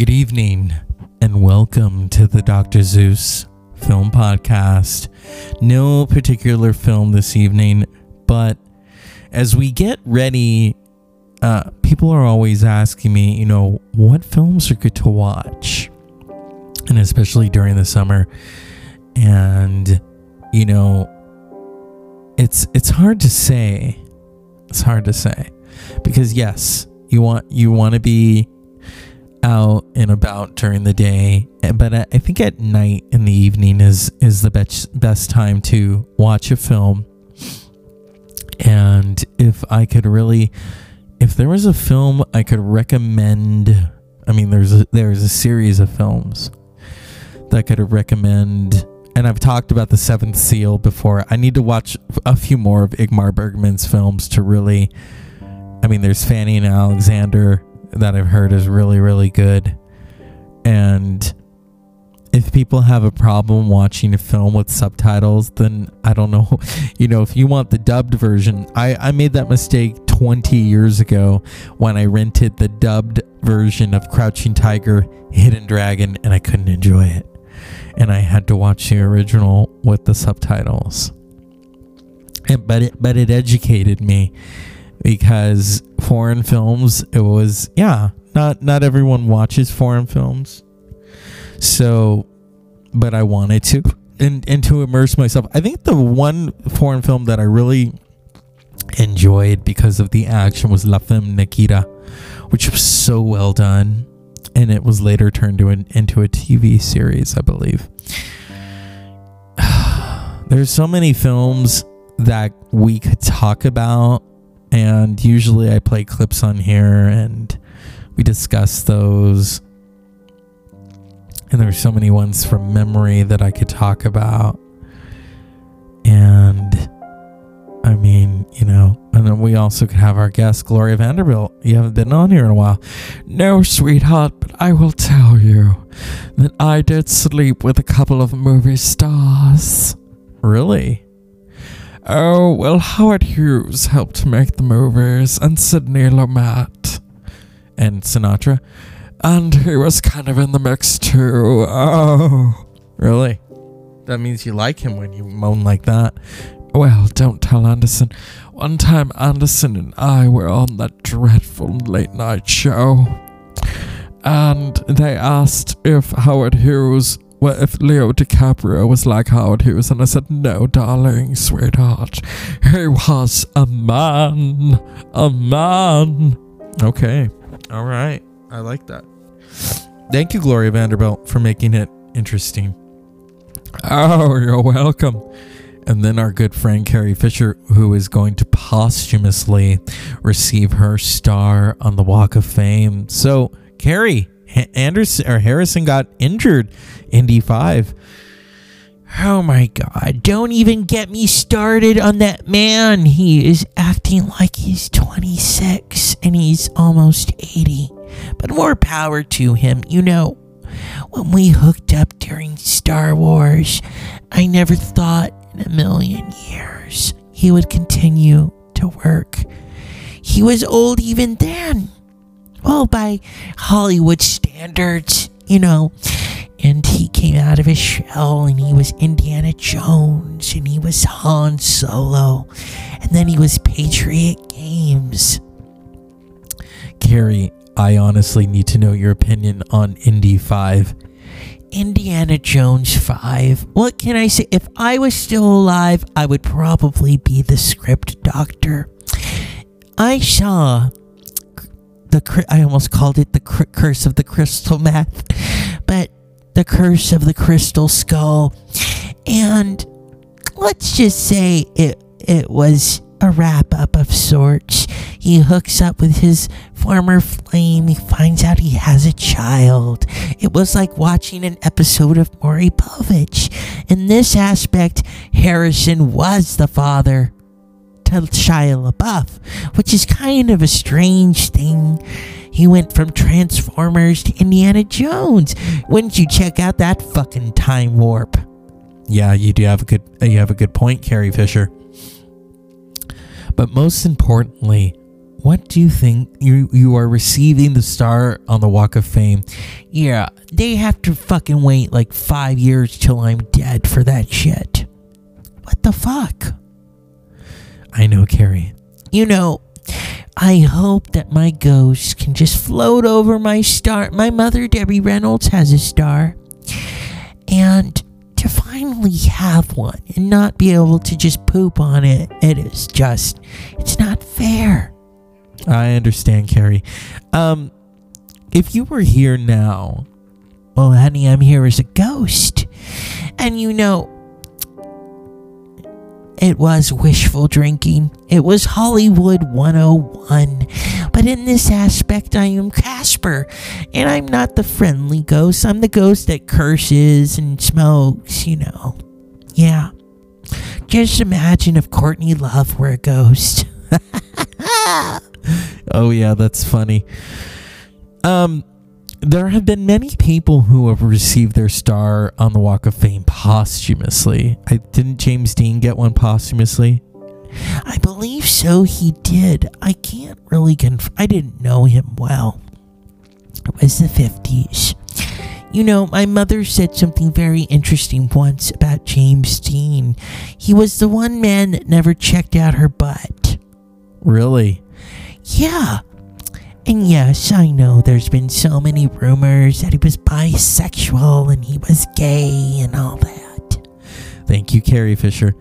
Good evening, and welcome to the Dr. Zeus Film Podcast. No particular film this evening, but as we get ready, uh, people are always asking me, you know, what films are good to watch, and especially during the summer. And you know, it's it's hard to say. It's hard to say because yes, you want you want to be out and about during the day, eh, but I think at night in the evening is is the best best time to watch a film. And if I could really, if there was a film I could recommend, I mean, there's a, there's a series of films that I could recommend. And I've talked about the Seventh Seal before. I need to watch a few more of Ingmar Bergman's films to really. I mean, there's Fanny and Alexander that I've heard is really, really good. And if people have a problem watching a film with subtitles, then I don't know. You know, if you want the dubbed version, I, I made that mistake 20 years ago when I rented the dubbed version of Crouching Tiger, Hidden Dragon, and I couldn't enjoy it. And I had to watch the original with the subtitles. And, but it but it educated me because foreign films it was yeah not not everyone watches foreign films. So but i wanted to and and to immerse myself. I think the one foreign film that i really enjoyed because of the action was la femme nikita which was so well done and it was later turned to an, into a tv series i believe. There's so many films that we could talk about and usually I play clips on here and we discuss those. And there's so many ones from memory that I could talk about. And I mean, you know, and then we also could have our guest, Gloria Vanderbilt. You haven't been on here in a while. No, sweetheart, but I will tell you that I did sleep with a couple of movie stars. Really? Oh, well, Howard Hughes helped make the movies, and Sidney Lumet. And Sinatra. And he was kind of in the mix too. Oh. Really? That means you like him when you moan like that. Well, don't tell Anderson. One time, Anderson and I were on that dreadful late night show. And they asked if Howard Hughes well, if Leo DiCaprio was like Howard Hughes, and I said, no, darling, sweetheart, he was a man, a man. Okay, all right, I like that. Thank you, Gloria Vanderbilt, for making it interesting. Oh, you're welcome. And then our good friend Carrie Fisher, who is going to posthumously receive her star on the Walk of Fame. So, Carrie, Anderson or Harrison got injured in D5. Oh my god, don't even get me started on that man. He is acting like he's 26 and he's almost 80. But more power to him. You know, when we hooked up during Star Wars, I never thought in a million years he would continue to work. He was old even then well, by Hollywood standards, you know. And he came out of his shell and he was Indiana Jones and he was Han Solo. And then he was Patriot Games. Carrie, I honestly need to know your opinion on Indy 5. Indiana Jones 5. What can I say? If I was still alive, I would probably be the script doctor. I saw the I almost called it the curse of the crystal meth, but the curse of the crystal skull, and let's just say it it was a wrap up of sorts. He hooks up with his former flame. He finds out he has a child. It was like watching an episode of Maury Povich. In this aspect, Harrison was the father to Shia LaBeouf, which is kind of a strange thing. He went from Transformers to Indiana Jones. Wouldn't you check out that fucking time warp? Yeah, you do have a good you have a good point, Carrie Fisher. But most importantly, what do you think you you are receiving the star on the Walk of Fame? Yeah, they have to fucking wait like five years till I'm dead for that shit. What the fuck? I know, Carrie. You know, I hope that my ghost can just float over my star. My mother, Debbie Reynolds, has a star. And to finally have one and not be able to just poop on it, it is just, it's not fair. I understand, Carrie. Um, if you were here now, well, honey, I'm here as a ghost. And you know, it was wishful drinking. It was Hollywood 101. But in this aspect, I am Casper. And I'm not the friendly ghost. I'm the ghost that curses and smokes, you know. Yeah. Just imagine if Courtney Love were a ghost. oh yeah, that's funny. Um there have been many people who have received their star on the Walk of Fame posthumously. I didn't James Dean get one posthumously? I believe so. He did. I can't really conf- I didn't know him well. It was the fifties. You know, my mother said something very interesting once about James Dean. He was the one man that never checked out her butt. Really? Yeah. And yes, I know there's been so many rumors that he was bisexual and he was gay and all that. Thank you, Carrie Fisher.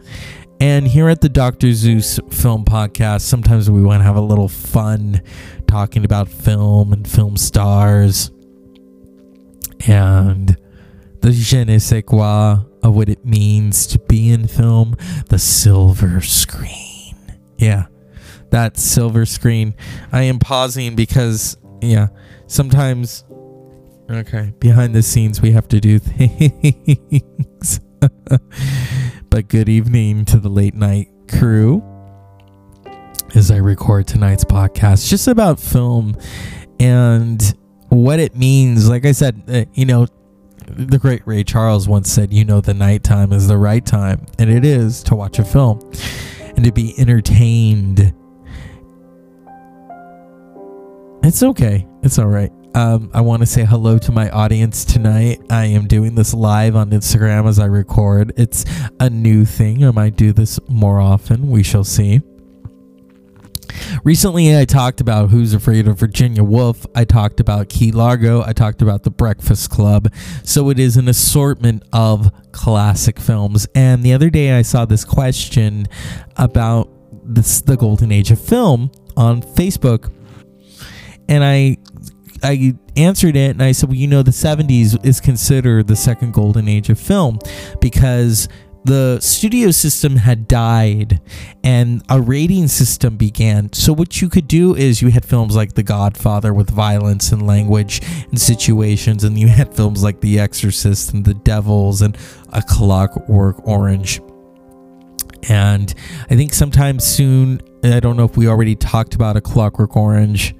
And here at the Dr. Zeus Film Podcast, sometimes we want to have a little fun talking about film and film stars and the je ne sais quoi of what it means to be in film, the silver screen. Yeah that silver screen. I am pausing because, yeah, sometimes, okay, behind the scenes we have to do things. but good evening to the late night crew as I record tonight's podcast just about film and what it means. Like I said, uh, you know, the great Ray Charles once said, you know, the nighttime is the right time. And it is to watch a film and to be entertained it's okay. It's all right. Um, I want to say hello to my audience tonight. I am doing this live on Instagram as I record. It's a new thing. I might do this more often. We shall see. Recently, I talked about Who's Afraid of Virginia Woolf. I talked about Key Largo. I talked about The Breakfast Club. So it is an assortment of classic films. And the other day, I saw this question about this, the golden age of film on Facebook and I I answered it and I said, well, you know, the 70s is considered the second golden age of film because the studio system had died and a rating system began. So, what you could do is you had films like The Godfather with violence and language and situations, and you had films like The Exorcist and The Devils and A Clockwork Orange. And I think sometime soon, I don't know if we already talked about A Clockwork Orange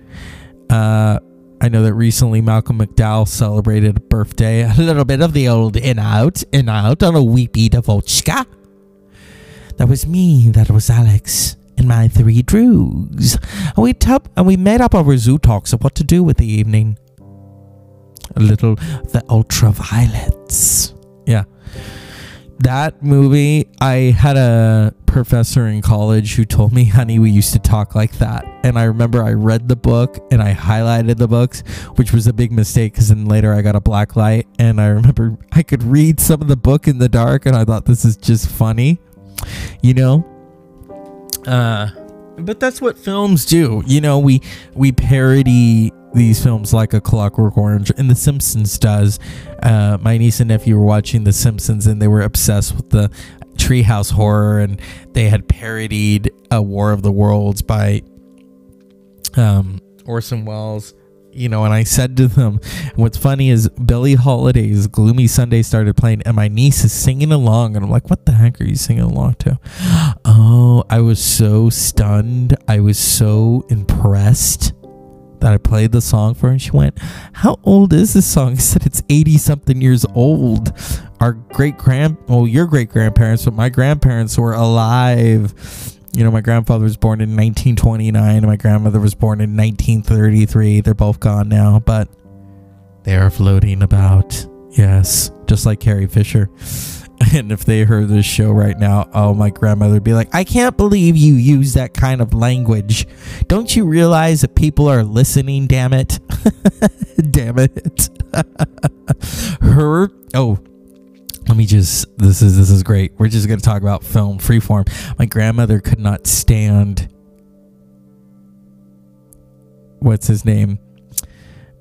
uh, I know that recently Malcolm McDowell celebrated a birthday. A little bit of the old in out, in out on a weepy devotchka. That was me. That was Alex and my three droogs. And we tub and we made up our zoo talks of what to do with the evening. A little the ultraviolence. Yeah that movie, I had a professor in college who told me, honey, we used to talk like that. And I remember I read the book and I highlighted the books, which was a big mistake because then later I got a black light. And I remember I could read some of the book in the dark and I thought this is just funny, you know? Uh, but that's what films do. You know, we we parody these films like a Clockwork Orange and The Simpsons does. Uh, my niece and nephew were watching The Simpsons and they were obsessed with the treehouse horror and they had parodied a War of the Worlds by um, Orson Welles. You know, and I said to them, what's funny is Billie Holiday's Gloomy Sunday started playing, and my niece is singing along. And I'm like, what the heck are you singing along to? Oh, I was so stunned. I was so impressed that I played the song for and she went, How old is this song? I said, It's 80 something years old. Our great grand, well, your great grandparents, but my grandparents were alive You know, my grandfather was born in 1929 and my grandmother was born in 1933. They're both gone now, but they are floating about. Yes, just like Carrie Fisher. And if they heard this show right now, oh, my grandmother would be like, I can't believe you use that kind of language. Don't you realize that people are listening, damn it? damn it. Her, oh, let me just this is this is great we're just going to talk about film freeform my grandmother could not stand what's his name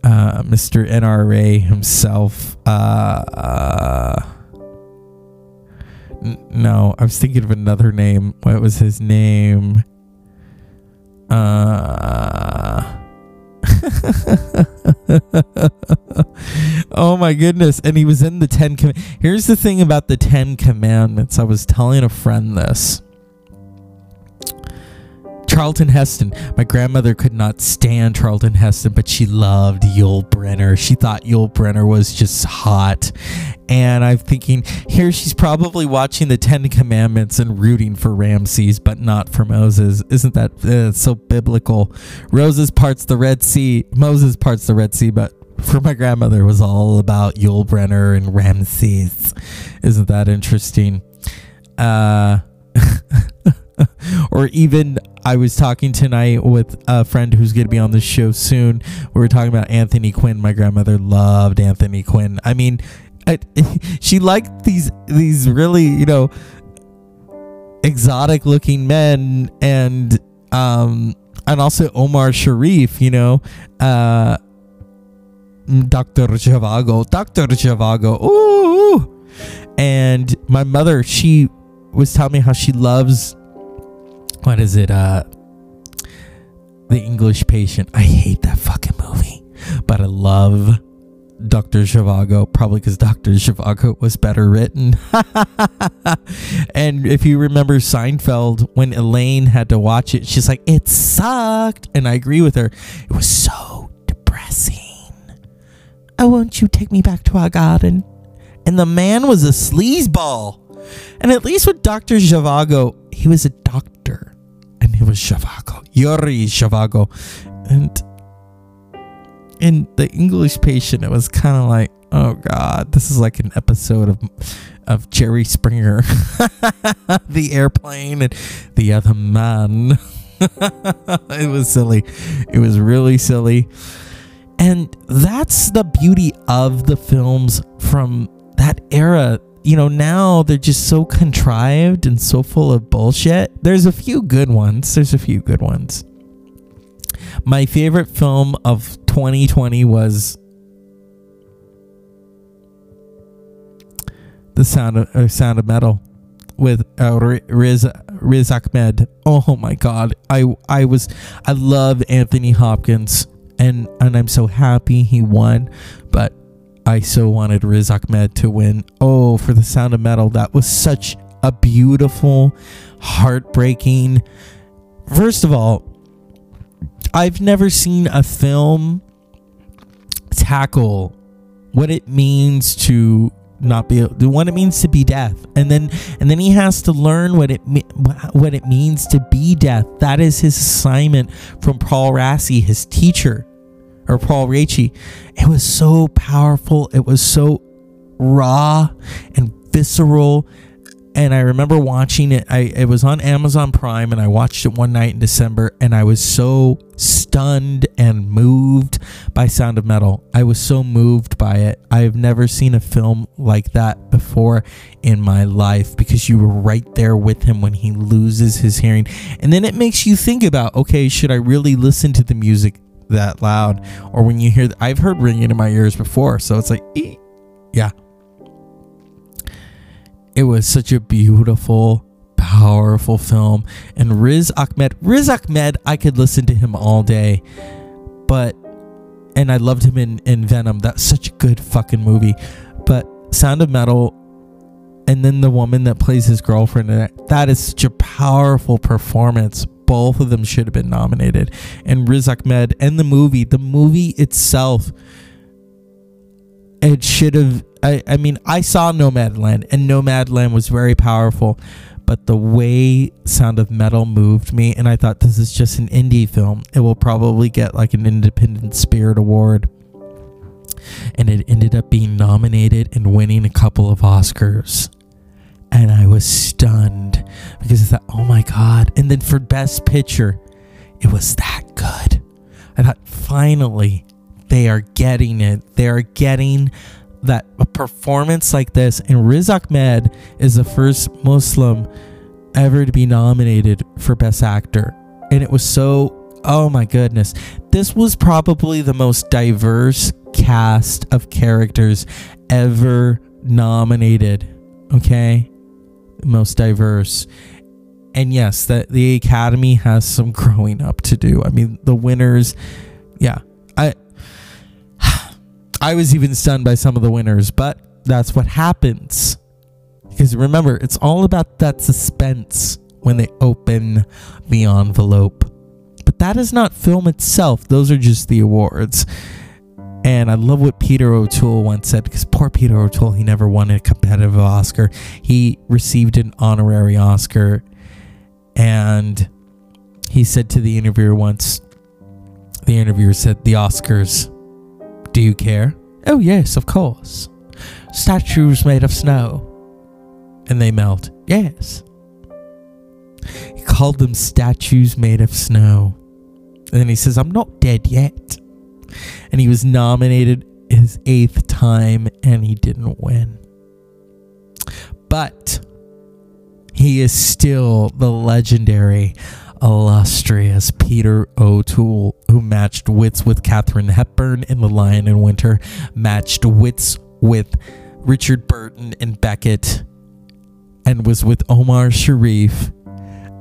uh, mr nra himself uh, no i was thinking of another name what was his name uh oh my goodness. And he was in the 10 Com- Here's the thing about the 10 commandments. I was telling a friend this. Charlton Heston. My grandmother could not stand Charlton Heston, but she loved Yul Brynner. She thought Yul Brynner was just hot. And I'm thinking, here she's probably watching the Ten Commandments and rooting for Ramses, but not for Moses. Isn't that uh, so biblical? Roses parts the Red Sea, Moses parts the Red Sea, but for my grandmother, it was all about Yul Brynner and Ramses. Isn't that interesting? Uh, or even I was talking tonight with a friend who's going to be on the show soon. We were talking about Anthony Quinn. My grandmother loved Anthony Quinn. I mean, I, she liked these these really you know exotic looking men and um and also Omar Sharif. You know, uh, Dr. Zhivago, Dr. Zhivago. Ooh. And my mother, she was telling me how she loves what is it? Uh, The English Patient. I hate that fucking movie, but I love Dr. Zhivago, probably because Dr. Zhivago was better written. and if you remember Seinfeld, when Elaine had to watch it, she's like, it sucked. And I agree with her. It was so depressing. Oh, won't you take me back to our garden? And the man was a sleazeball. And at least with Dr. Zhivago, he was a doctor. He was Zhivago. Yuri Zhivago. And in the English patient, it was kind of like, oh god, this is like an episode of of Jerry Springer, the airplane, and the other man. it was silly. It was really silly. And that's the beauty of the films from that era. You know, now they're just so contrived and so full of bullshit. There's a few good ones. There's a few good ones. My favorite film of 2020 was The Sound of uh, Sound of Metal with uh, Riz Riz Ahmed. Oh my god. I I was I love Anthony Hopkins and and I'm so happy he won, but I so wanted Riz Ahmed to win. Oh, for The Sound of Metal. That was such a beautiful, heartbreaking. First of all, I've never seen a film tackle what it means to not be what it means to be deaf and then and then he has to learn what it what it means to be deaf that is his assignment from Paul Raci his teacher or Paul Raci it was so powerful it was so raw and visceral and I remember watching it. I it was on Amazon Prime, and I watched it one night in December, and I was so stunned and moved by Sound of Metal. I was so moved by it. I've never seen a film like that before in my life because you were right there with him when he loses his hearing, and then it makes you think about, okay, should I really listen to the music that loud, or when you hear? I've heard ringing in my ears before, so it's like, yeah it was such a beautiful, powerful film. And Riz Ahmed, Riz Ahmed, I could listen to him all day. But, and I loved him in, in Venom. That's such a good fucking movie. But Sound of Metal, and then the woman that plays his girlfriend, that is such a powerful performance. Both of them should have been nominated. And Riz Ahmed and the movie, the movie itself, it should have I, I mean, I saw Nomadland, and Nomadland was very powerful, but the way Sound of Metal moved me, and I thought this is just an indie film. It will probably get like an Independent Spirit Award. And it ended up being nominated and winning a couple of Oscars. And I was stunned because I thought, oh my God. And then for Best Picture, it was that good. I thought, finally, they are getting it. They are getting that a performance like this. And Riz Ahmed is the first Muslim ever to be nominated for Best Actor. And it was so, oh my goodness. This was probably the most diverse cast of characters ever nominated. Okay? Most diverse. And yes, that the Academy has some growing up to do. I mean, the winners, yeah. I I was even stunned by some of the winners, but that's what happens. Because remember, it's all about that suspense when they open the envelope. But that is not film itself, those are just the awards. And I love what Peter O'Toole once said because poor Peter O'Toole, he never won a competitive Oscar. He received an honorary Oscar. And he said to the interviewer once, the interviewer said, The Oscars do you care? Oh, yes, of course. Statues made of snow. And they melt. Yes. He called them statues made of snow. And then he says, I'm not dead yet. And he was nominated his eighth time and he didn't win. But he is still the legendary illustrious Peter O'Toole, who matched wits with Katharine Hepburn in The Lion in Winter, matched wits with Richard Burton in Becket, and was with Omar Sharif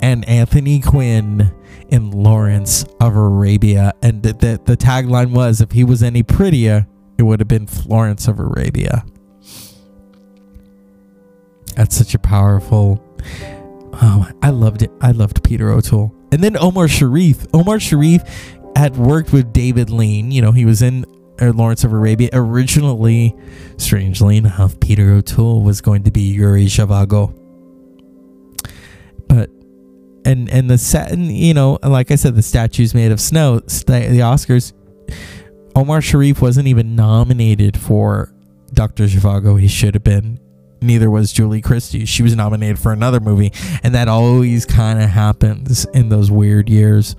and Anthony Quinn in Lawrence of Arabia. And the, the, the tagline was if he was any prettier, it would have been Florence of Arabia. That's such a powerful Oh, I loved it. I loved Peter O'Toole. And then Omar Sharif. Omar Sharif had worked with David Lean. You know, he was in uh, Lawrence of Arabia. Originally, strangely enough, Peter O'Toole was going to be Yuri Zhivago. But and and the set, and, you know, like I said, the statues made of snow. The Oscars. Omar Sharif wasn't even nominated for Dr. Zhivago. He should have been neither was Julie Christie. She was nominated for another movie, and that always kind of happens in those weird years.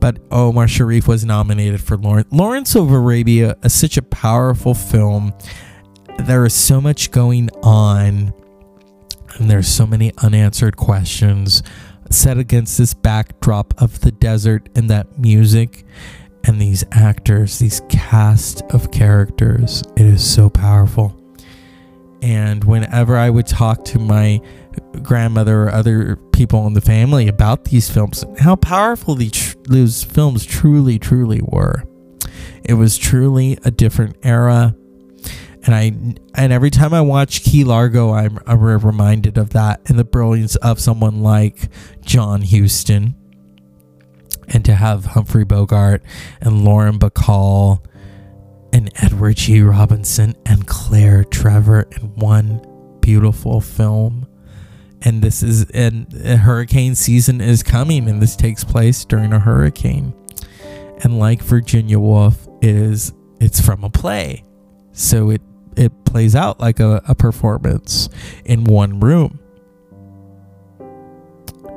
But Omar Sharif was nominated for Lawrence. Lawrence of Arabia is such a powerful film. There is so much going on, and there's so many unanswered questions set against this backdrop of the desert and that music and these actors, these cast of characters. It is so powerful. And whenever I would talk to my grandmother or other people in the family about these films, how powerful these, those films truly, truly were. It was truly a different era. And I and every time I watch Key Largo, I'm, I'm reminded of that and the brilliance of someone like John Huston. And to have Humphrey Bogart and Lauren Bacall and Edward G. Robinson and Claire Trevor in one beautiful film. And this is and hurricane season is coming, and this takes place during a hurricane. And like Virginia Woolf, it is it's from a play, so it it plays out like a, a performance in one room.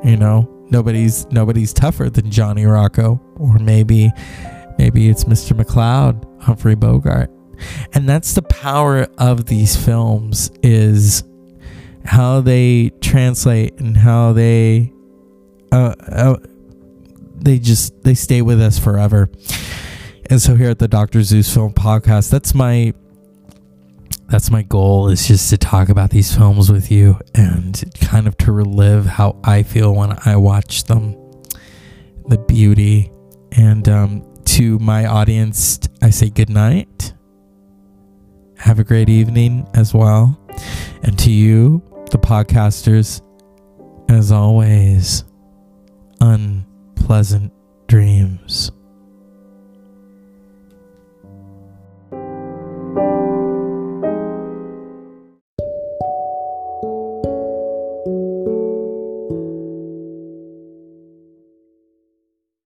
You know, nobody's nobody's tougher than Johnny Rocco, or maybe maybe it's Mr. McCloud, Humphrey Bogart. And that's the power of these films is how they translate and how they uh, uh, they just they stay with us forever. And so here at the Dr. Zeus Film Podcast, that's my that's my goal is just to talk about these films with you and kind of to relive how I feel when I watch them. The beauty and um, to my audience, I say good night. Have a great evening as well. And to you, the podcasters, as always, unpleasant dreams.